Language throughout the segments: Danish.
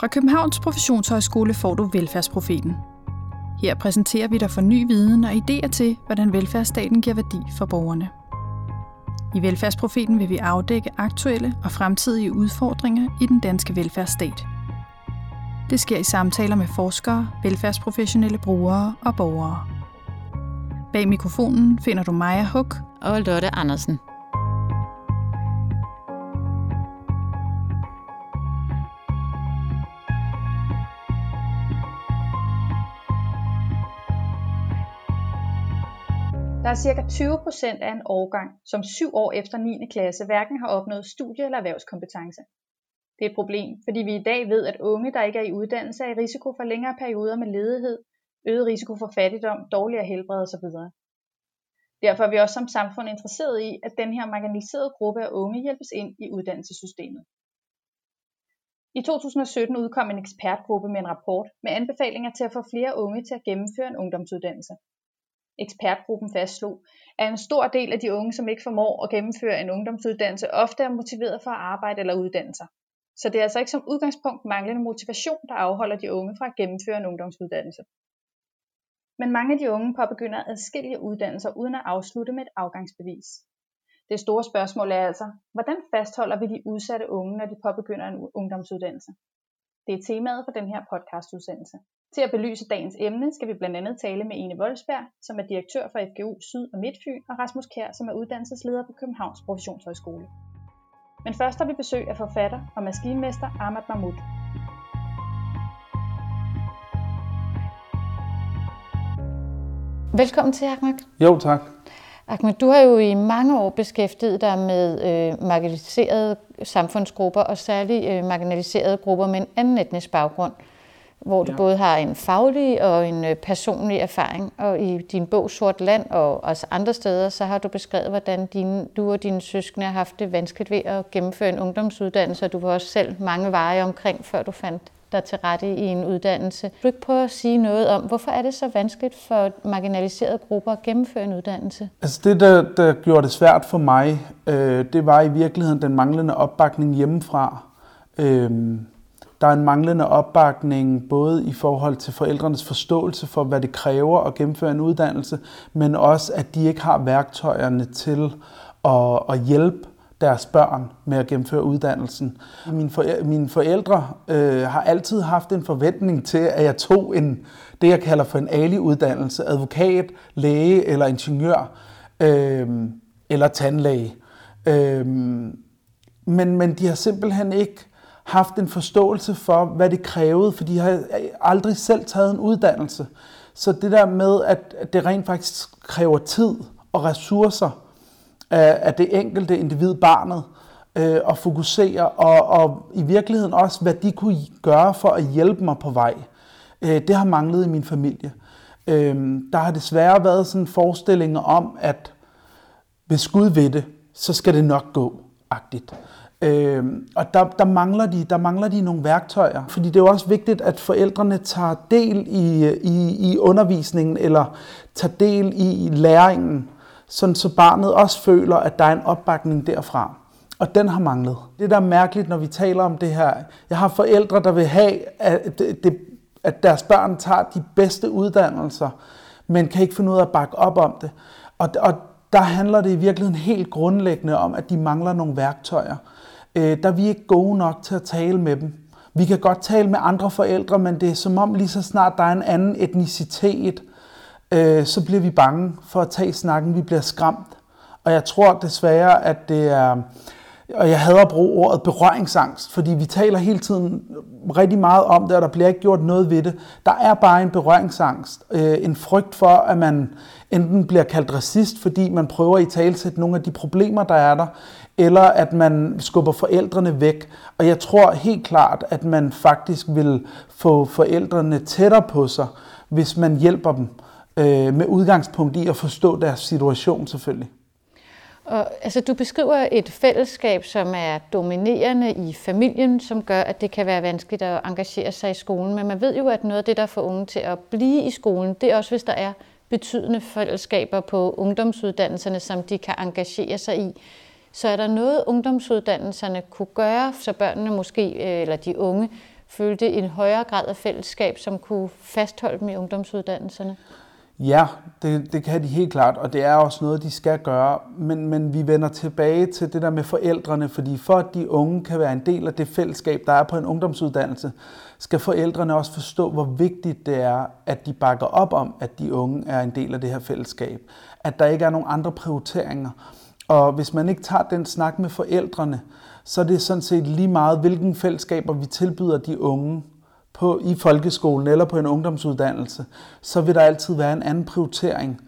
Fra Københavns Professionshøjskole får du Velfærdsprofeten. Her præsenterer vi dig for ny viden og idéer til, hvordan velfærdsstaten giver værdi for borgerne. I Velfærdsprofeten vil vi afdække aktuelle og fremtidige udfordringer i den danske velfærdsstat. Det sker i samtaler med forskere, velfærdsprofessionelle brugere og borgere. Bag mikrofonen finder du Maja Huk og Lotte Andersen. Der er ca. 20 procent af en årgang, som syv år efter 9. klasse hverken har opnået studie- eller erhvervskompetence. Det er et problem, fordi vi i dag ved, at unge, der ikke er i uddannelse, er i risiko for længere perioder med ledighed, øget risiko for fattigdom, dårligere helbred osv. Derfor er vi også som samfund interesseret i, at den her marginaliserede gruppe af unge hjælpes ind i uddannelsessystemet. I 2017 udkom en ekspertgruppe med en rapport med anbefalinger til at få flere unge til at gennemføre en ungdomsuddannelse. Ekspertgruppen fastslog, at en stor del af de unge, som ikke formår at gennemføre en ungdomsuddannelse, ofte er motiveret for at arbejde eller uddanne sig. Så det er altså ikke som udgangspunkt manglende motivation, der afholder de unge fra at gennemføre en ungdomsuddannelse. Men mange af de unge påbegynder adskillige uddannelser uden at afslutte med et afgangsbevis. Det store spørgsmål er altså, hvordan fastholder vi de udsatte unge, når de påbegynder en ungdomsuddannelse? Det er temaet for den her podcastudsendelse. Til at belyse dagens emne skal vi blandt andet tale med Ine Voldsberg, som er direktør for FGU Syd og Midtfyn, og Rasmus Kær, som er uddannelsesleder på Københavns Professionshøjskole. Men først har vi besøg af forfatter og maskinmester Ahmad Mahmoud. Velkommen til, Ahmad. Jo, tak. Ahmed, du har jo i mange år beskæftiget dig med øh, marginaliserede samfundsgrupper, og særligt øh, marginaliserede grupper med en anden etnisk baggrund, hvor du ja. både har en faglig og en øh, personlig erfaring. Og i din bog Sort Land og også andre steder, så har du beskrevet, hvordan dine, du og dine søskende har haft det vanskeligt ved at gennemføre en ungdomsuddannelse, og du var også selv mange veje omkring, før du fandt dig til rette i en uddannelse. Vil du ikke prøve at sige noget om, hvorfor er det så vanskeligt for marginaliserede grupper at gennemføre en uddannelse? Altså det, der, der gjorde det svært for mig, øh, det var i virkeligheden den manglende opbakning hjemmefra. Øh, der er en manglende opbakning både i forhold til forældrenes forståelse for, hvad det kræver at gennemføre en uddannelse, men også, at de ikke har værktøjerne til at, at hjælpe deres børn med at gennemføre uddannelsen. Mine, forældre, mine forældre øh, har altid haft en forventning til, at jeg tog en, det, jeg kalder for en Ali-uddannelse, advokat, læge eller ingeniør øh, eller tandlæge. Øh, men, men de har simpelthen ikke haft en forståelse for, hvad det krævede, for de har aldrig selv taget en uddannelse. Så det der med, at det rent faktisk kræver tid og ressourcer, af det enkelte individ, barnet, øh, og fokusere, og, og i virkeligheden også, hvad de kunne gøre for at hjælpe mig på vej. Øh, det har manglet i min familie. Øh, der har desværre været sådan forestillinger om, at hvis Gud ved det, så skal det nok gå, agtigt. Øh, og der, der, mangler de, der mangler de nogle værktøjer, fordi det er jo også vigtigt, at forældrene tager del i, i, i undervisningen, eller tager del i læringen sådan så barnet også føler, at der er en opbakning derfra. Og den har manglet. Det der er mærkeligt, når vi taler om det her. Jeg har forældre, der vil have, at, det, at deres børn tager de bedste uddannelser, men kan ikke finde ud af at bakke op om det. Og, og der handler det i virkeligheden helt grundlæggende om, at de mangler nogle værktøjer. Øh, der er vi ikke gode nok til at tale med dem. Vi kan godt tale med andre forældre, men det er som om lige så snart der er en anden etnicitet, øh, så bliver vi bange for at tage snakken. Vi bliver skræmt. Og jeg tror desværre, at det er... Og jeg hader at bruge ordet berøringsangst, fordi vi taler hele tiden rigtig meget om det, og der bliver ikke gjort noget ved det. Der er bare en berøringsangst. Øh, en frygt for, at man enten bliver kaldt racist, fordi man prøver at i talsætte nogle af de problemer, der er der, eller at man skubber forældrene væk. Og jeg tror helt klart, at man faktisk vil få forældrene tættere på sig, hvis man hjælper dem øh, med udgangspunkt i at forstå deres situation selvfølgelig. Og, altså, du beskriver et fællesskab, som er dominerende i familien, som gør, at det kan være vanskeligt at engagere sig i skolen. Men man ved jo, at noget af det, der får unge til at blive i skolen, det er også, hvis der er betydende fællesskaber på ungdomsuddannelserne, som de kan engagere sig i. Så er der noget, ungdomsuddannelserne kunne gøre, så børnene måske, øh, eller de unge, følte en højere grad af fællesskab, som kunne fastholde dem i ungdomsuddannelserne? Ja, det, det kan de helt klart, og det er også noget, de skal gøre. Men, men vi vender tilbage til det der med forældrene, fordi for at de unge kan være en del af det fællesskab, der er på en ungdomsuddannelse, skal forældrene også forstå, hvor vigtigt det er, at de bakker op om, at de unge er en del af det her fællesskab. At der ikke er nogen andre prioriteringer. Og hvis man ikke tager den snak med forældrene, så er det sådan set lige meget, hvilken fællesskaber vi tilbyder de unge på, i folkeskolen eller på en ungdomsuddannelse, så vil der altid være en anden prioritering.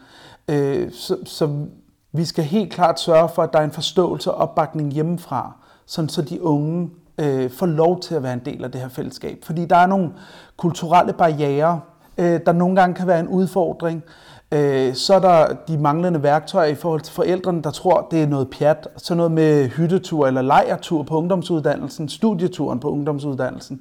Øh, så, så vi skal helt klart sørge for, at der er en forståelse og opbakning hjemmefra, sådan så de unge øh, får lov til at være en del af det her fællesskab. Fordi der er nogle kulturelle barriere, øh, der nogle gange kan være en udfordring. Øh, så er der de manglende værktøjer i forhold til forældrene, der tror, det er noget pjat. Så noget med hyttetur eller lejertur på ungdomsuddannelsen, studieturen på ungdomsuddannelsen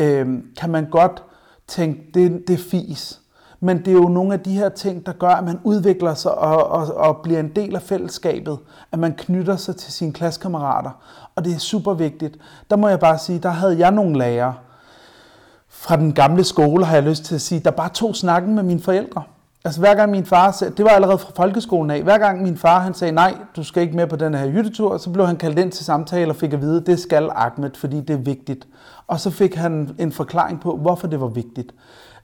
øh, kan man godt tænke, det, det er fis. Men det er jo nogle af de her ting, der gør, at man udvikler sig og, og, og bliver en del af fællesskabet. At man knytter sig til sine klassekammerater. Og det er super vigtigt. Der må jeg bare sige, der havde jeg nogle lærere fra den gamle skole, har jeg lyst til at sige, der bare tog snakken med mine forældre. Altså hver gang min far sagde, det var allerede fra folkeskolen af, hver gang min far han sagde, nej, du skal ikke med på den her hyttetur, så blev han kaldt ind til samtale og fik at vide, det skal Ahmed, fordi det er vigtigt. Og så fik han en forklaring på, hvorfor det var vigtigt.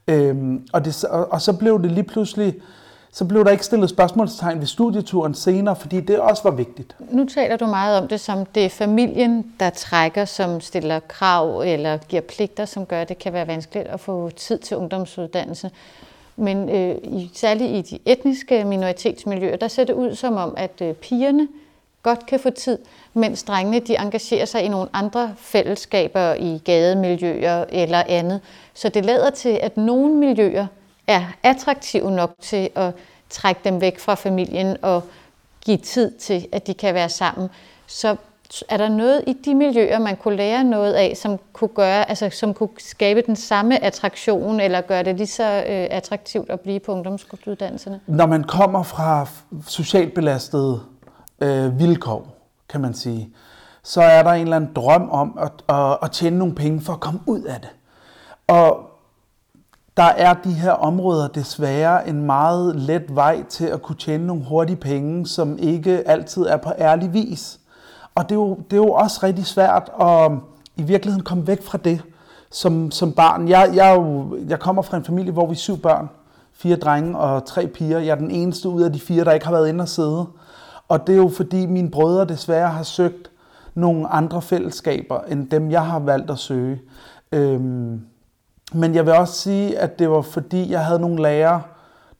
Øhm, og, det, og, og så blev det lige pludselig, så blev der ikke stillet spørgsmålstegn ved studieturen senere, fordi det også var vigtigt. Nu taler du meget om det som det er familien, der trækker, som stiller krav eller giver pligter, som gør, at det kan være vanskeligt at få tid til ungdomsuddannelse. Men øh, i, særligt i de etniske minoritetsmiljøer, der ser det ud som om, at øh, pigerne godt kan få tid, mens drengene de engagerer sig i nogle andre fællesskaber i gademiljøer eller andet. Så det lader til, at nogle miljøer er attraktive nok til at trække dem væk fra familien og give tid til, at de kan være sammen. Så er der noget i de miljøer, man kunne lære noget af, som kunne gøre, altså som kunne skabe den samme attraktion, eller gøre det lige så øh, attraktivt at blive på ungdomsuddannelserne? Når man kommer fra socialt belastede øh, vilkår, kan man sige, så er der en eller anden drøm om at, at, at tjene nogle penge for at komme ud af det. Og der er de her områder desværre en meget let vej til at kunne tjene nogle hurtige penge, som ikke altid er på ærlig vis. Og det er, jo, det er jo også rigtig svært at um, i virkeligheden komme væk fra det som, som barn. Jeg, jeg, jo, jeg kommer fra en familie, hvor vi er syv børn. Fire drenge og tre piger. Jeg er den eneste ud af de fire, der ikke har været inde og sidde. Og det er jo fordi mine brødre desværre har søgt nogle andre fællesskaber, end dem jeg har valgt at søge. Øhm, men jeg vil også sige, at det var fordi, jeg havde nogle lærere,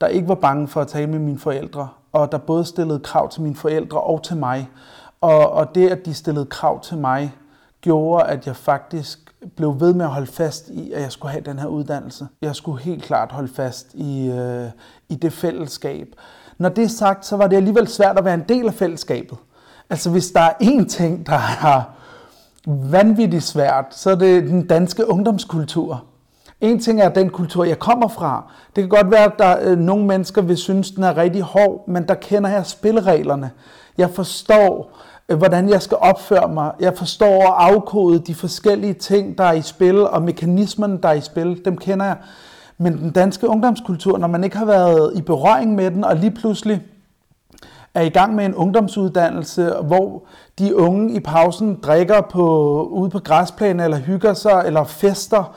der ikke var bange for at tale med mine forældre, og der både stillede krav til mine forældre og til mig. Og, og det, at de stillede krav til mig, gjorde, at jeg faktisk blev ved med at holde fast i, at jeg skulle have den her uddannelse. Jeg skulle helt klart holde fast i, øh, i det fællesskab. Når det er sagt, så var det alligevel svært at være en del af fællesskabet. Altså hvis der er én ting, der er vanvittigt svært, så er det den danske ungdomskultur. En ting er den kultur, jeg kommer fra. Det kan godt være, at der øh, nogle mennesker vil synes, den er rigtig hård, men der kender jeg spillereglerne. Jeg forstår, øh, hvordan jeg skal opføre mig. Jeg forstår at afkode de forskellige ting, der er i spil, og mekanismerne, der er i spil. Dem kender jeg. Men den danske ungdomskultur, når man ikke har været i berøring med den, og lige pludselig er i gang med en ungdomsuddannelse, hvor de unge i pausen drikker på, ude på græsplænen, eller hygger sig, eller fester,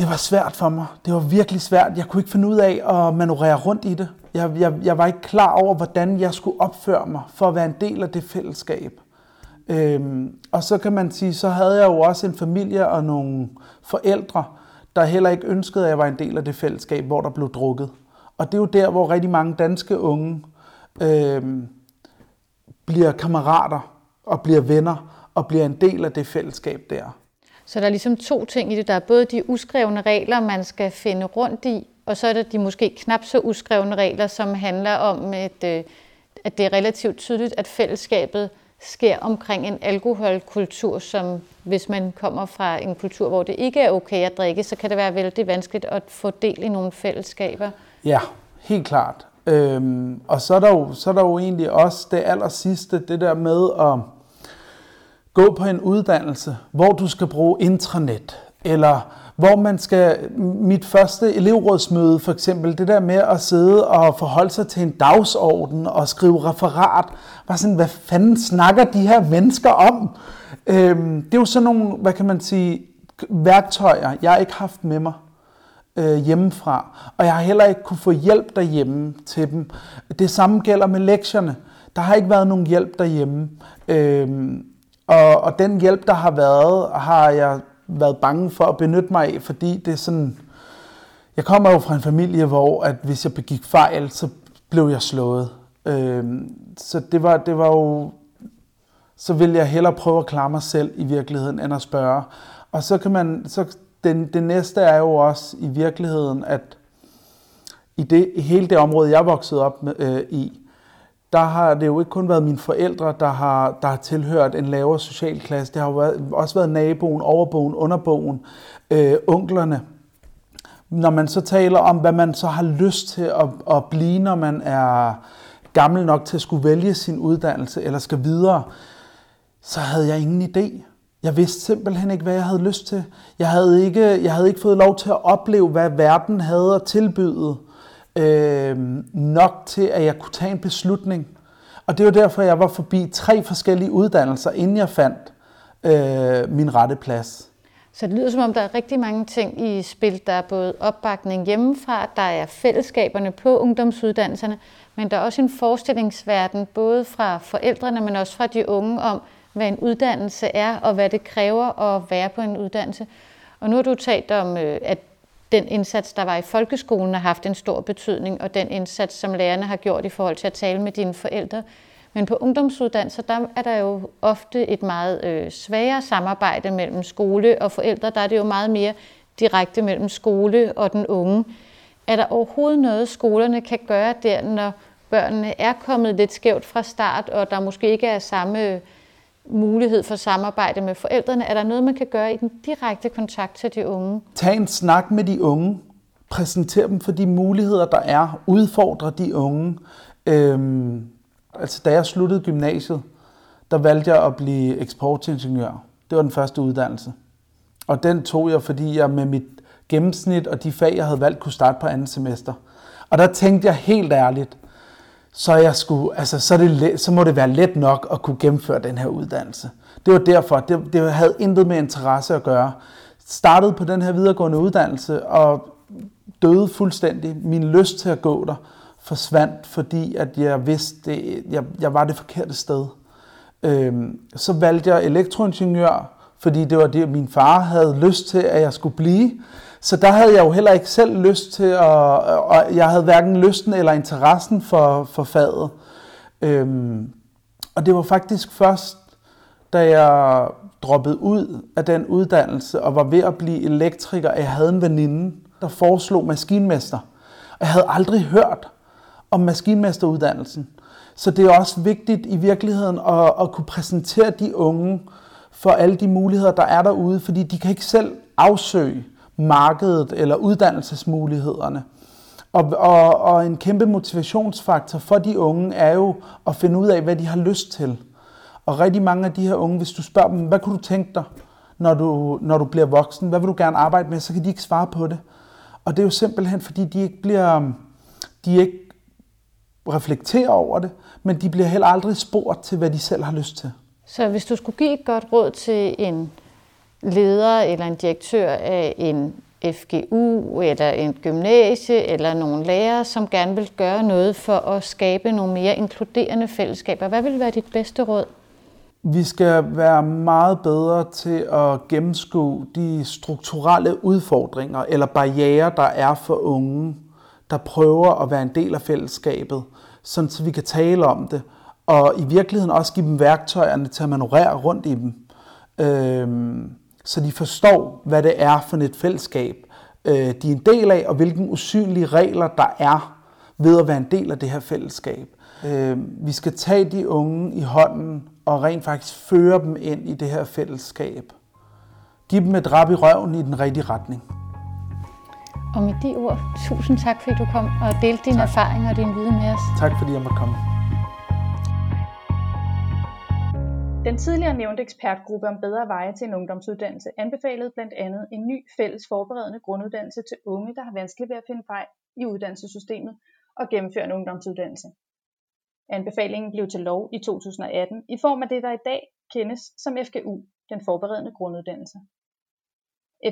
det var svært for mig. Det var virkelig svært. Jeg kunne ikke finde ud af at manøvrere rundt i det. Jeg, jeg, jeg var ikke klar over, hvordan jeg skulle opføre mig for at være en del af det fællesskab. Øhm, og så kan man sige, så havde jeg jo også en familie og nogle forældre, der heller ikke ønskede, at jeg var en del af det fællesskab, hvor der blev drukket. Og det er jo der, hvor rigtig mange danske unge øhm, bliver kammerater og bliver venner og bliver en del af det fællesskab der. Så der er ligesom to ting i det. Der er både de uskrevne regler, man skal finde rundt i, og så er der de måske knap så uskrevne regler, som handler om, et, øh, at det er relativt tydeligt, at fællesskabet sker omkring en alkoholkultur, som hvis man kommer fra en kultur, hvor det ikke er okay at drikke, så kan det være vældig vanskeligt at få del i nogle fællesskaber. Ja, helt klart. Øhm, og så er, der jo, så er der jo egentlig også det aller sidste, det der med at gå på en uddannelse, hvor du skal bruge intranet, eller hvor man skal, mit første elevrådsmøde for eksempel, det der med at sidde og forholde sig til en dagsorden og skrive referat, var sådan, hvad fanden snakker de her mennesker om? Øhm, det er jo sådan nogle, hvad kan man sige, værktøjer, jeg ikke har haft med mig øh, hjemmefra, og jeg har heller ikke kunne få hjælp derhjemme til dem. Det samme gælder med lektierne. Der har ikke været nogen hjælp derhjemme. Øhm, og, og den hjælp, der har været, har jeg været bange for at benytte mig af, fordi det er sådan... Jeg kommer jo fra en familie, hvor at hvis jeg begik fejl, så blev jeg slået. Øhm, så det var, det var jo... Så vil jeg hellere prøve at klare mig selv i virkeligheden, end at spørge. Og så kan man... Så den, det næste er jo også i virkeligheden, at i, det, i hele det område, jeg voksede op med, øh, i, der har det jo ikke kun været mine forældre, der har, der har tilhørt en lavere social klasse. Det har jo været, også været naboen, overboen, underboen, øh, onklerne. Når man så taler om, hvad man så har lyst til at, at blive, når man er gammel nok til at skulle vælge sin uddannelse eller skal videre, så havde jeg ingen idé. Jeg vidste simpelthen ikke, hvad jeg havde lyst til. Jeg havde ikke, jeg havde ikke fået lov til at opleve, hvad verden havde at tilbyde øh, nok til, at jeg kunne tage en beslutning. Og det var derfor, jeg var forbi tre forskellige uddannelser, inden jeg fandt øh, min rette plads. Så det lyder som om, der er rigtig mange ting i spil. Der er både opbakning hjemmefra, der er fællesskaberne på ungdomsuddannelserne, men der er også en forestillingsverden, både fra forældrene, men også fra de unge, om hvad en uddannelse er, og hvad det kræver at være på en uddannelse. Og nu har du talt om, øh, at den indsats, der var i folkeskolen, har haft en stor betydning, og den indsats, som lærerne har gjort i forhold til at tale med dine forældre. Men på ungdomsuddannelser, der er der jo ofte et meget øh, svagere samarbejde mellem skole og forældre. Der er det jo meget mere direkte mellem skole og den unge. Er der overhovedet noget, skolerne kan gøre der, når børnene er kommet lidt skævt fra start, og der måske ikke er samme mulighed for samarbejde med forældrene? Er der noget, man kan gøre i den direkte kontakt til de unge? Tag en snak med de unge. Præsenter dem for de muligheder, der er. Udfordre de unge. Øhm, altså, da jeg sluttede gymnasiet, der valgte jeg at blive eksportingeniør. Det var den første uddannelse. Og den tog jeg, fordi jeg med mit gennemsnit og de fag, jeg havde valgt, kunne starte på andet semester. Og der tænkte jeg helt ærligt, så, jeg skulle, altså, så, det, så må det være let nok at kunne gennemføre den her uddannelse. Det var derfor, det, det havde intet med interesse at gøre. Startede på den her videregående uddannelse og døde fuldstændig. Min lyst til at gå der forsvandt, fordi at jeg vidste, det, jeg, jeg var det forkerte sted. Øhm, så valgte jeg elektroingeniør, fordi det var det, min far havde lyst til, at jeg skulle blive. Så der havde jeg jo heller ikke selv lyst til at, og jeg havde hverken lysten eller interessen for, for faget. Øhm, og det var faktisk først, da jeg droppede ud af den uddannelse og var ved at blive elektriker, at jeg havde en veninde, der foreslog maskinmester. Og jeg havde aldrig hørt om maskinmesteruddannelsen. Så det er også vigtigt i virkeligheden at, at kunne præsentere de unge for alle de muligheder, der er derude, fordi de kan ikke selv afsøge markedet eller uddannelsesmulighederne. Og, og, og en kæmpe motivationsfaktor for de unge er jo at finde ud af, hvad de har lyst til. Og rigtig mange af de her unge, hvis du spørger dem, hvad kunne du tænke dig, når du, når du bliver voksen? Hvad vil du gerne arbejde med? Så kan de ikke svare på det. Og det er jo simpelthen, fordi de ikke bliver, de ikke reflekterer over det, men de bliver heller aldrig spurgt til, hvad de selv har lyst til. Så hvis du skulle give et godt råd til en leder eller en direktør af en FGU eller en gymnasie eller nogle lærere, som gerne vil gøre noget for at skabe nogle mere inkluderende fællesskaber. Hvad vil være dit bedste råd? Vi skal være meget bedre til at gennemskue de strukturelle udfordringer eller barriere, der er for unge, der prøver at være en del af fællesskabet, så vi kan tale om det, og i virkeligheden også give dem værktøjerne til at manøvrere rundt i dem. Øhm, så de forstår, hvad det er for et fællesskab, øh, de er en del af, og hvilke usynlige regler der er ved at være en del af det her fællesskab. Øh, vi skal tage de unge i hånden og rent faktisk føre dem ind i det her fællesskab. Giv dem et rap i røven i den rigtige retning. Og med de ord, tusind tak fordi du kom og delte dine erfaringer og din viden med os. Tak fordi jeg måtte komme. Den tidligere nævnte ekspertgruppe om bedre veje til en ungdomsuddannelse anbefalede blandt andet en ny fælles forberedende grunduddannelse til unge, der har vanskeligt ved at finde vej i uddannelsessystemet og gennemføre en ungdomsuddannelse. Anbefalingen blev til lov i 2018 i form af det, der i dag kendes som FGU, den forberedende grunduddannelse.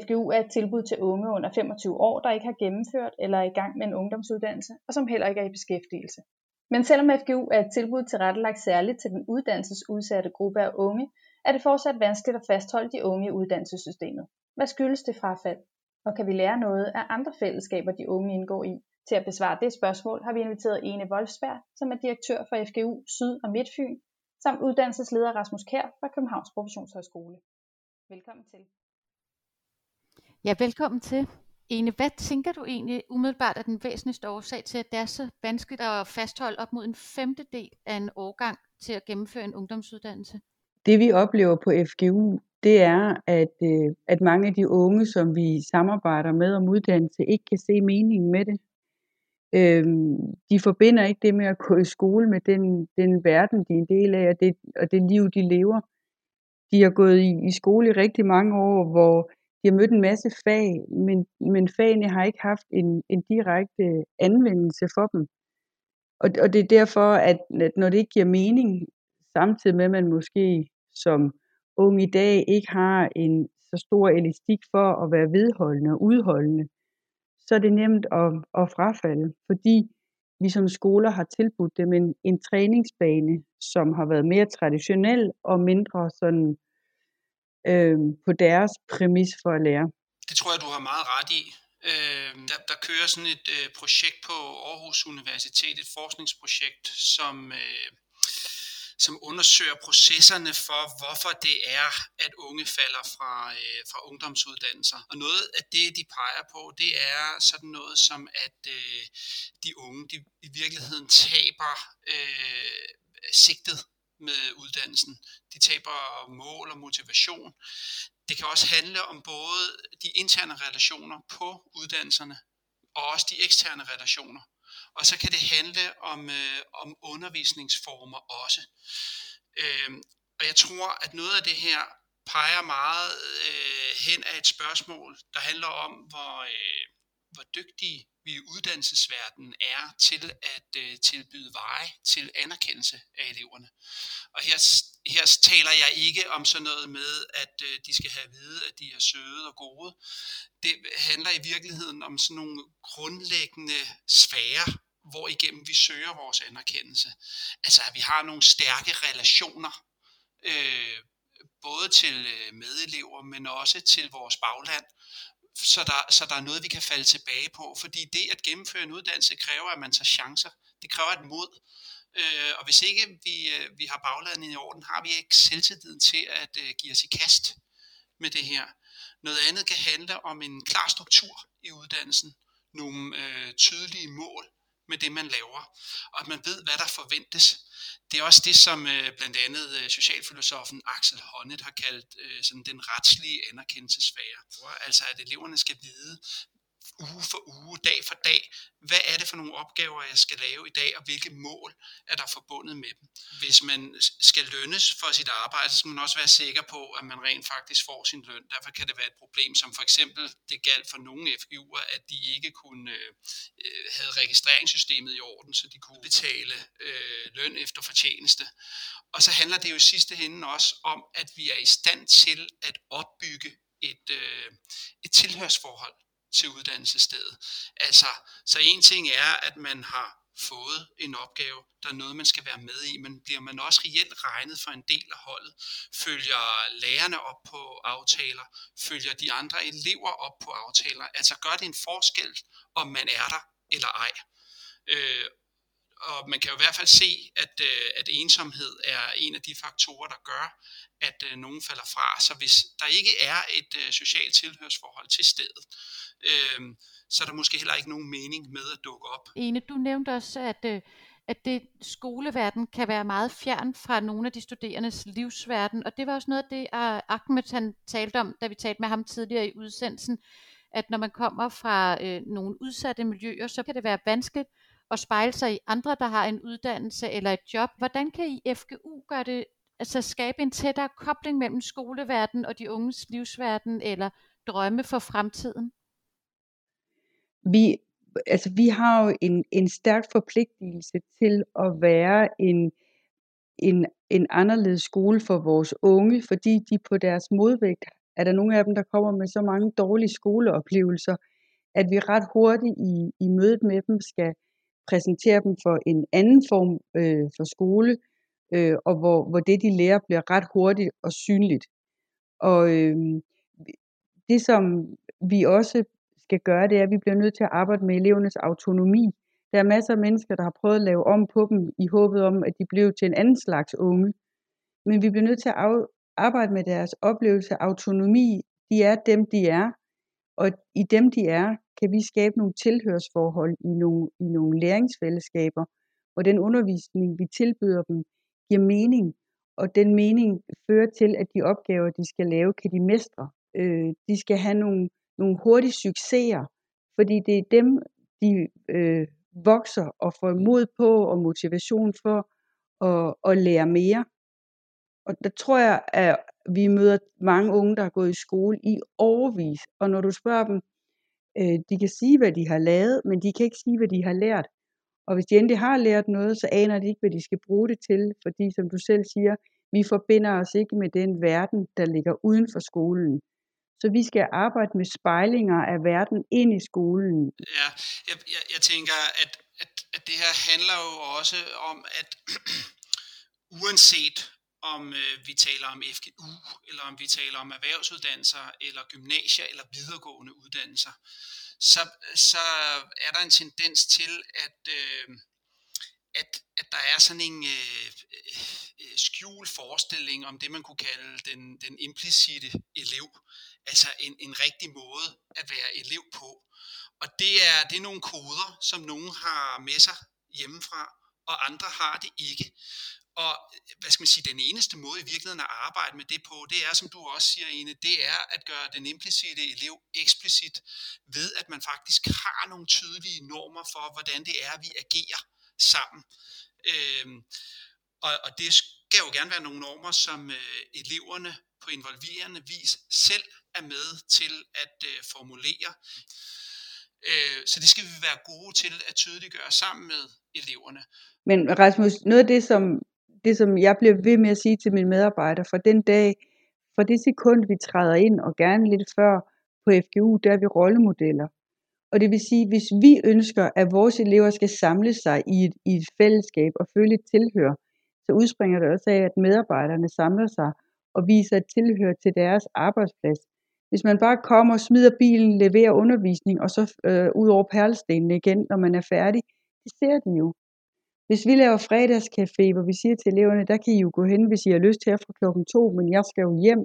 FGU er et tilbud til unge under 25 år, der ikke har gennemført eller er i gang med en ungdomsuddannelse, og som heller ikke er i beskæftigelse. Men selvom FGU er et tilbud tilrettelagt særligt til den uddannelsesudsatte gruppe af unge, er det fortsat vanskeligt at fastholde de unge i uddannelsessystemet. Hvad skyldes det frafald? Og kan vi lære noget af andre fællesskaber, de unge indgår i? Til at besvare det spørgsmål har vi inviteret Ene Wolfsberg, som er direktør for FGU Syd- og Midtfyn, samt uddannelsesleder Rasmus Kær fra Københavns Professionshøjskole. Velkommen til. Ja, velkommen til. Ene, hvad tænker du egentlig umiddelbart er den væsentligste årsag til, at det er så vanskeligt at fastholde op mod en femtedel af en årgang til at gennemføre en ungdomsuddannelse? Det vi oplever på FGU, det er, at, øh, at mange af de unge, som vi samarbejder med om uddannelse, ikke kan se meningen med det. Øhm, de forbinder ikke det med at gå i skole med den, den verden, de er en del af, og det, og det liv, de lever. De har gået i, i skole i rigtig mange år, hvor de har mødt en masse fag, men, men fagene har ikke haft en, en direkte anvendelse for dem. Og, og det er derfor, at, at når det ikke giver mening, samtidig med at man måske som ung i dag ikke har en så stor elastik for at være vedholdende og udholdende, så er det nemt at, at frafalde, fordi vi som skoler har tilbudt dem en, en træningsbane, som har været mere traditionel og mindre sådan øh, på deres præmis for at lære. Det tror jeg, du har meget ret i. Øh, der, der kører sådan et øh, projekt på Aarhus Universitet, et forskningsprojekt, som øh, som undersøger processerne for, hvorfor det er, at unge falder fra, øh, fra ungdomsuddannelser. Og noget af det, de peger på, det er sådan noget som, at øh, de unge de i virkeligheden taber øh, sigtet med uddannelsen. De taber mål og motivation. Det kan også handle om både de interne relationer på uddannelserne, og også de eksterne relationer. Og så kan det handle om, øh, om undervisningsformer også. Øh, og jeg tror, at noget af det her peger meget øh, hen af et spørgsmål, der handler om, hvor, øh, hvor dygtige vi i uddannelsesverdenen er til at øh, tilbyde veje til anerkendelse af eleverne. Og her, her taler jeg ikke om sådan noget med, at øh, de skal have at vide, at de er søde og gode. Det handler i virkeligheden om sådan nogle grundlæggende sfære, hvor igennem vi søger vores anerkendelse. Altså at vi har nogle stærke relationer, øh, både til øh, medelever, men også til vores bagland, så der, så der er noget, vi kan falde tilbage på. Fordi det at gennemføre en uddannelse kræver, at man tager chancer. Det kræver et mod. Øh, og hvis ikke vi, øh, vi har baglandet i orden, har vi ikke selvtilliden til at øh, give os i kast med det her. Noget andet kan handle om en klar struktur i uddannelsen, nogle øh, tydelige mål, med det, man laver, og at man ved, hvad der forventes. Det er også det, som øh, blandt andet øh, socialfilosofen Axel Honneth har kaldt øh, sådan den retslige anerkendelsesfære. Altså at eleverne skal vide, uge for uge, dag for dag, hvad er det for nogle opgaver, jeg skal lave i dag, og hvilke mål er der forbundet med dem. Hvis man skal lønnes for sit arbejde, så skal man også være sikker på, at man rent faktisk får sin løn. Derfor kan det være et problem, som for eksempel det galt for nogle FGU'er, at de ikke kunne øh, have registreringssystemet i orden, så de kunne betale øh, løn efter fortjeneste. Og så handler det jo i sidste ende også om, at vi er i stand til at opbygge et, øh, et tilhørsforhold til uddannelsesstedet. Altså, så en ting er, at man har fået en opgave, der er noget, man skal være med i, men bliver man også reelt regnet for en del af holdet? Følger lærerne op på aftaler? Følger de andre elever op på aftaler? Altså gør det en forskel, om man er der eller ej? Øh, og man kan jo i hvert fald se, at, øh, at ensomhed er en af de faktorer, der gør, at øh, nogen falder fra. Så hvis der ikke er et øh, socialt tilhørsforhold til stedet, øh, så er der måske heller ikke nogen mening med at dukke op. Ene, du nævnte også, at, øh, at det skoleverden kan være meget fjern fra nogle af de studerendes livsverden, og det var også noget af det, uh, Ahmed han talte om, da vi talte med ham tidligere i udsendelsen, at når man kommer fra øh, nogle udsatte miljøer, så kan det være vanskeligt og spejle sig i andre, der har en uddannelse eller et job. Hvordan kan I FGU gøre det altså skabe en tættere kobling mellem skoleverden og de unges livsverden eller drømme for fremtiden? Vi, altså, vi har jo en, en stærk forpligtelse til at være en, en, en anderledes skole for vores unge, fordi de på deres modvægt, er der nogle af dem, der kommer med så mange dårlige skoleoplevelser, at vi ret hurtigt i, i mødet med dem skal præsentere dem for en anden form øh, for skole, øh, og hvor, hvor det, de lærer, bliver ret hurtigt og synligt. Og øh, det, som vi også skal gøre, det er, at vi bliver nødt til at arbejde med elevernes autonomi. Der er masser af mennesker, der har prøvet at lave om på dem i håbet om, at de blev til en anden slags unge. Men vi bliver nødt til at arbejde med deres oplevelse af autonomi. De er dem, de er. Og i dem, de er, kan vi skabe nogle tilhørsforhold i nogle, i nogle læringsfællesskaber, hvor den undervisning, vi tilbyder dem, giver mening, og den mening fører til, at de opgaver, de skal lave, kan de mestre. Øh, de skal have nogle, nogle hurtige succeser, fordi det er dem, de øh, vokser og får mod på og motivation for at, at lære mere. Og der tror jeg, at vi møder mange unge, der har gået i skole i overvis, og når du spørger dem, øh, de kan sige, hvad de har lavet, men de kan ikke sige, hvad de har lært. Og hvis de endelig har lært noget, så aner de ikke, hvad de skal bruge det til, fordi som du selv siger, vi forbinder os ikke med den verden, der ligger uden for skolen. Så vi skal arbejde med spejlinger af verden ind i skolen. Ja, jeg, jeg, jeg tænker, at, at, at det her handler jo også om, at uanset om øh, vi taler om FGU, eller om vi taler om erhvervsuddannelser, eller gymnasier, eller videregående uddannelser, så, så er der en tendens til, at, øh, at, at der er sådan en øh, øh, skjul forestilling om det, man kunne kalde den, den implicite elev. Altså en, en rigtig måde at være elev på. Og det er, det er nogle koder, som nogen har med sig hjemmefra, og andre har det ikke. Og øh, hvad skal man sige, den eneste måde i virkeligheden at arbejde med det på, det er, som du også siger, Ine, det er at gøre den implicite elev eksplicit ved, at man faktisk har nogle tydelige normer for, hvordan det er, vi agerer sammen. Øhm, og, og det skal jo gerne være nogle normer, som øh, eleverne på involverende vis selv er med til at øh, formulere. Øh, så det skal vi være gode til at tydeliggøre sammen med eleverne. Men Rasmus, noget af det, som det, som jeg bliver ved med at sige til mine medarbejdere, for den dag, fra det sekund, vi træder ind, og gerne lidt før på FGU, der er vi rollemodeller. Og det vil sige, hvis vi ønsker, at vores elever skal samle sig i et, i et fællesskab og føle et tilhør, så udspringer det også af, at medarbejderne samler sig og viser et tilhør til deres arbejdsplads. Hvis man bare kommer, smider bilen, leverer undervisning, og så øh, ud over perlestenene igen, når man er færdig, det ser de jo. Hvis vi laver fredagscafé, hvor vi siger til eleverne, der kan I jo gå hen, hvis I har lyst her fra klokken to, men jeg skal jo hjem,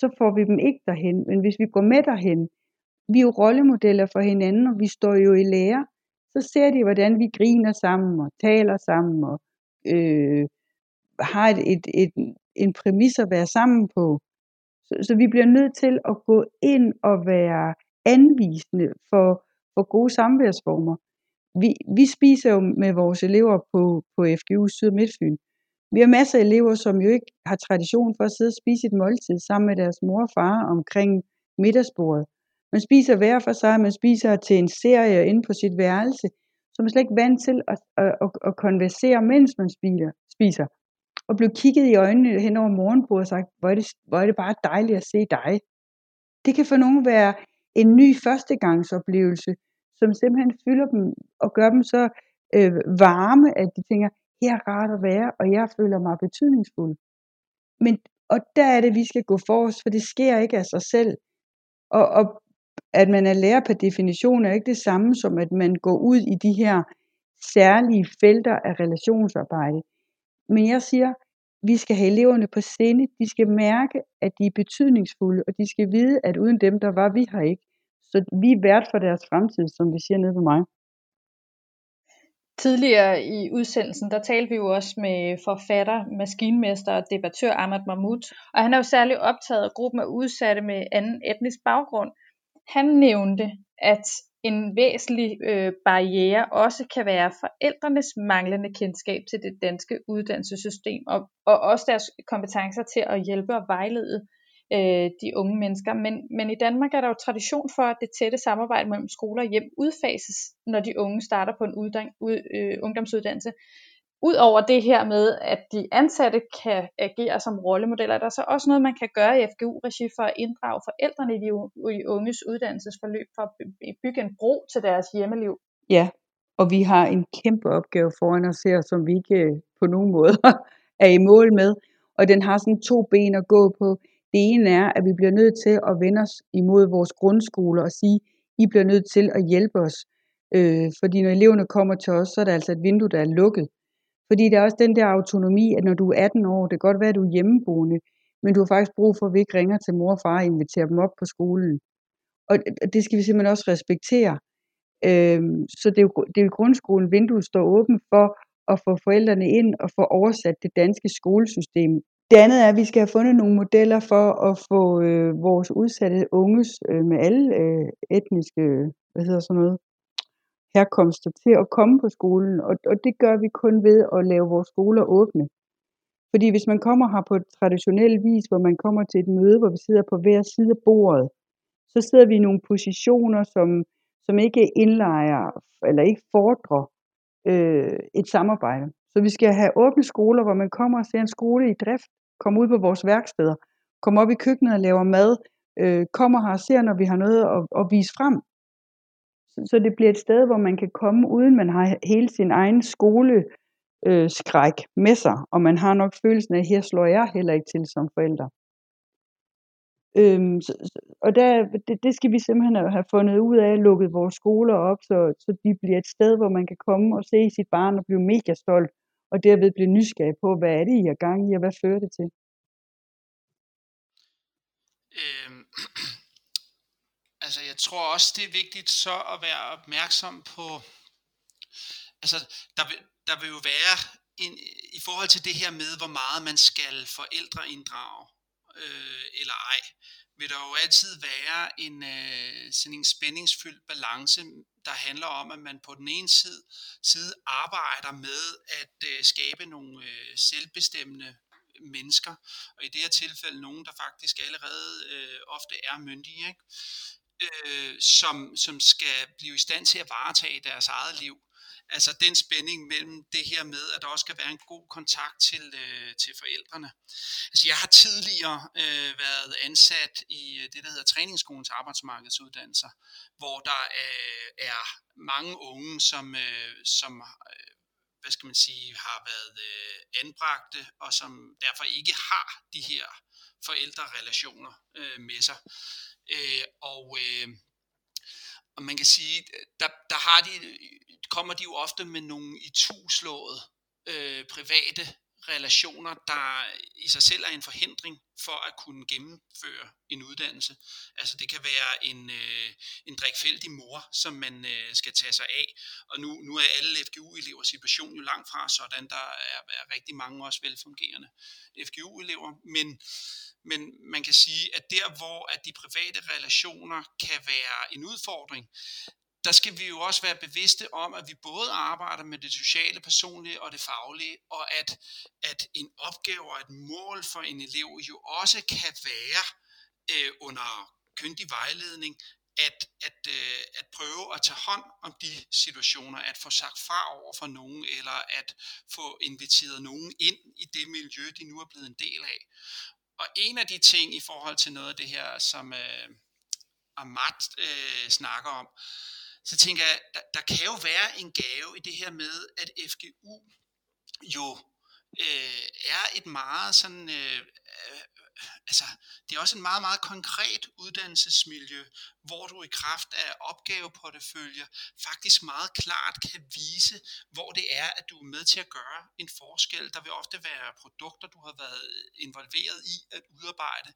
så får vi dem ikke derhen. Men hvis vi går med derhen, vi er jo rollemodeller for hinanden, og vi står jo i lære, så ser de, hvordan vi griner sammen og taler sammen og øh, har et, et, et, en præmis at være sammen på. Så, så vi bliver nødt til at gå ind og være anvisende for, for gode samværsformer. Vi, vi spiser jo med vores elever på, på FGU Syd- og Midtfyn. Vi har masser af elever, som jo ikke har tradition for at sidde og spise et måltid sammen med deres mor og far omkring middagsbordet. Man spiser hver for sig, man spiser til en serie inde på sit værelse, så man er slet ikke vant til at, at, at, at konversere, mens man spiser. spiser. Og blev kigget i øjnene hen over morgenbordet og sagt, hvor er, det, hvor er det bare dejligt at se dig. Det kan for nogen være en ny førstegangsoplevelse, som simpelthen fylder dem og gør dem så øh, varme, at de tænker, her er rart at være, og jeg føler mig betydningsfuld. Men, og der er det, vi skal gå for os, for det sker ikke af sig selv. Og, og at man er lærer per definition er ikke det samme som, at man går ud i de her særlige felter af relationsarbejde. Men jeg siger, vi skal have eleverne på scene, de skal mærke, at de er betydningsfulde, og de skal vide, at uden dem, der var vi her ikke. Så vi er vært for deres fremtid, som vi siger nede på mig. Tidligere i udsendelsen, der talte vi jo også med forfatter, maskinmester og debattør Ahmad Mahmoud, og han er jo særligt optaget af gruppen af udsatte med anden etnisk baggrund. Han nævnte, at en væsentlig øh, barriere også kan være forældrenes manglende kendskab til det danske uddannelsessystem, og, og også deres kompetencer til at hjælpe og vejlede øh, de unge mennesker. Men, men i Danmark er der jo tradition for, at det tætte samarbejde mellem skoler og hjem udfases, når de unge starter på en uddan- ud, øh, ungdomsuddannelse. Udover det her med, at de ansatte kan agere som rollemodeller, der er så også noget, man kan gøre i FGU-regi for at inddrage forældrene i de unges uddannelsesforløb for at bygge en bro til deres hjemmeliv. Ja, og vi har en kæmpe opgave foran os her, som vi ikke øh, på nogen måde er i mål med. Og den har sådan to ben at gå på. Det ene er, at vi bliver nødt til at vende os imod vores grundskoler og sige, I bliver nødt til at hjælpe os. Øh, fordi når eleverne kommer til os, så er der altså et vindue, der er lukket. Fordi der er også den der autonomi, at når du er 18 år, det kan godt være, at du er hjemmeboende, men du har faktisk brug for, at vi ikke ringer til mor og far og inviterer dem op på skolen. Og det skal vi simpelthen også respektere. Øhm, så det er, jo, det er jo grundskolen, vinduet står åbent for at få forældrene ind og få oversat det danske skolesystem. Det andet er, at vi skal have fundet nogle modeller for at få øh, vores udsatte unges øh, med alle øh, etniske, hvad hedder sådan noget, herkomster til at komme på skolen, og, og det gør vi kun ved at lave vores skoler åbne. Fordi hvis man kommer her på traditionel vis, hvor man kommer til et møde, hvor vi sidder på hver side af bordet, så sidder vi i nogle positioner, som, som ikke indlejer eller ikke fordrer øh, et samarbejde. Så vi skal have åbne skoler, hvor man kommer og ser en skole i drift, kommer ud på vores værksteder, kommer op i køkkenet og laver mad, øh, kommer her og ser, når vi har noget at, at vise frem. Så det bliver et sted, hvor man kan komme, uden man har hele sin egen skole øh, skræk med sig, og man har nok følelsen af, at her slår jeg heller ikke til som forældre. Øhm, så, og der, det, det skal vi simpelthen have fundet ud af, lukket vores skoler op, så, så de bliver et sted, hvor man kan komme og se sit barn og blive mega stolt, og derved blive nysgerrig på, hvad er det, I er gang i, og hvad fører det til? Øhm, Altså, jeg tror også, det er vigtigt så at være opmærksom på, altså, der vil, der vil jo være en, i forhold til det her med, hvor meget man skal forældre inddrage, øh, eller ej, vil der jo altid være en øh, sådan en spændingsfyldt balance, der handler om, at man på den ene side, side arbejder med at øh, skabe nogle øh, selvbestemmende mennesker, og i det her tilfælde nogen, der faktisk allerede øh, ofte er myndige. Ikke? øh, som, som skal blive i stand til at varetage deres eget liv. Altså den spænding mellem det her med, at der også skal være en god kontakt til, øh, til forældrene. Altså jeg har tidligere øh, været ansat i øh, det, der hedder træningsskolens arbejdsmarkedsuddannelser, hvor der øh, er mange unge, som, øh, som øh, hvad skal man sige, har været øh, anbragte, og som derfor ikke har de her forældrerelationer øh, med sig. Øh, og, øh, og man kan sige, der, der har de, kommer de jo ofte med nogle i tuslået øh, private relationer, der i sig selv er en forhindring for at kunne gennemføre en uddannelse. Altså det kan være en, øh, en drikfældig mor, som man øh, skal tage sig af. Og nu, nu er alle FGU-elevers situation jo langt fra sådan, der er, er rigtig mange også velfungerende FGU-elever. Men, men man kan sige, at der hvor at de private relationer kan være en udfordring, der skal vi jo også være bevidste om, at vi både arbejder med det sociale, personlige og det faglige, og at, at en opgave og et mål for en elev jo også kan være øh, under kyndig vejledning, at, at, øh, at prøve at tage hånd om de situationer, at få sagt fra over for nogen, eller at få inviteret nogen ind i det miljø, de nu er blevet en del af. Og en af de ting i forhold til noget af det her, som øh, Amat øh, snakker om, så tænker jeg, der, der kan jo være en gave i det her med, at FGU jo øh, er et meget sådan, øh, øh, altså det er også en meget, meget konkret uddannelsesmiljø, hvor du i kraft af opgaveporteføljer faktisk meget klart kan vise, hvor det er, at du er med til at gøre en forskel. Der vil ofte være produkter, du har været involveret i at udarbejde.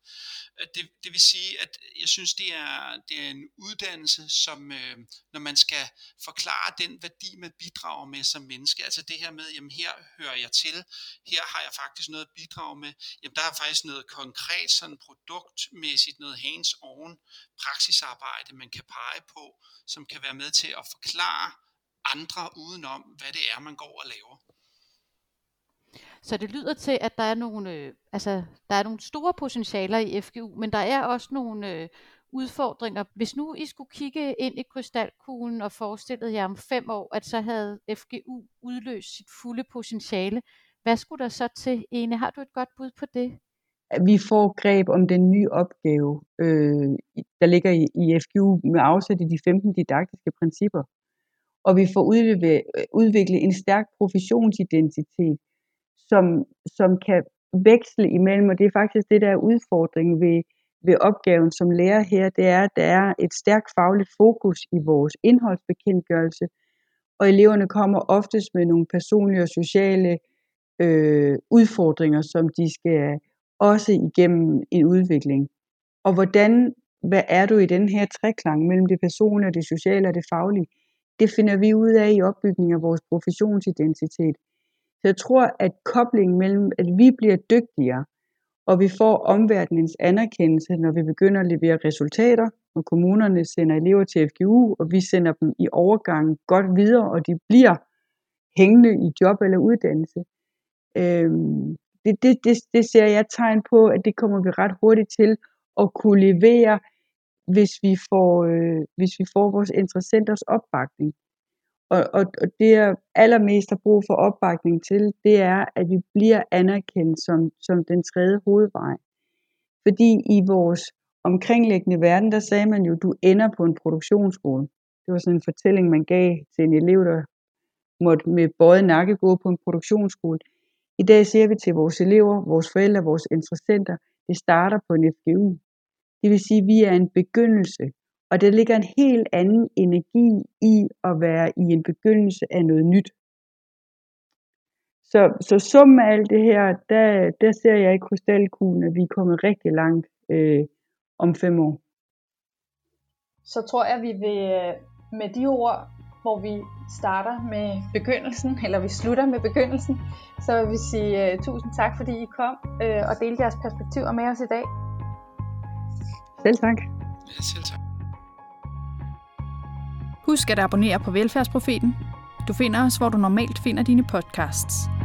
Øh, det, det vil sige, at jeg synes, det er, det er en uddannelse, som øh, når man skal forklare den værdi, man bidrager med som menneske, altså det her med, jamen her hører jeg til, her har jeg faktisk noget at bidrage med, jamen der er faktisk noget konkret sådan produktmæssigt noget hands-on praksisarbejde, man kan pege på, som kan være med til at forklare andre udenom, hvad det er, man går og laver. Så det lyder til, at der er nogle, øh, altså, der er nogle store potentialer i FGU, men der er også nogle øh, udfordringer. Hvis nu I skulle kigge ind i krystalkuglen og forestillede jer om fem år, at så havde FGU udløst sit fulde potentiale, hvad skulle der så til? Ene, har du et godt bud på det? Vi får greb om den nye opgave, øh, der ligger i, i FGU med afsæt i de 15 didaktiske principper. Og vi får udviklet, udvikle en stærk professionsidentitet, som, som kan veksle imellem, og det er faktisk det, der er udfordringen ved, ved opgaven som lærer her, det er, at der er et stærkt fagligt fokus i vores indholdsbekendtgørelse, og eleverne kommer oftest med nogle personlige og sociale øh, udfordringer, som de skal også igennem en udvikling. Og hvordan, hvad er du i den her treklang mellem det personlige, det sociale og det faglige? Det finder vi ud af i opbygningen af vores professionsidentitet. Så jeg tror, at koblingen mellem, at vi bliver dygtigere, og vi får omverdenens anerkendelse, når vi begynder at levere resultater, og kommunerne sender elever til FGU, og vi sender dem i overgang godt videre, og de bliver hængende i job eller uddannelse. Øhm, det, det, det, det ser jeg tegn på, at det kommer vi ret hurtigt til at kunne levere, hvis vi får, øh, hvis vi får vores interessenters opbakning. Og, og, og det jeg allermest har brug for opbakning til, det er, at vi bliver anerkendt som, som den tredje hovedvej. Fordi i vores omkringliggende verden, der sagde man jo, du ender på en produktionsskole. Det var sådan en fortælling, man gav til en elev, der måtte med både nakke gå på en produktionsskole. I dag siger vi til vores elever, vores forældre, vores interessenter, det starter på en FGU. Det vil sige, at vi er en begyndelse, og der ligger en helt anden energi i at være i en begyndelse af noget nyt. Så, så summen af alt det her, der, der ser jeg i krystalkuglen, at vi er kommet rigtig langt øh, om fem år. Så tror jeg, at vi vil øh, med de ord hvor vi starter med begyndelsen, eller vi slutter med begyndelsen. Så vil vi sige uh, tusind tak, fordi I kom uh, og delte jeres perspektiver med os i dag. Selv tak. Ja, selv tak. Husk at abonnere på Velfærdsprofeten. Du finder os, hvor du normalt finder dine podcasts.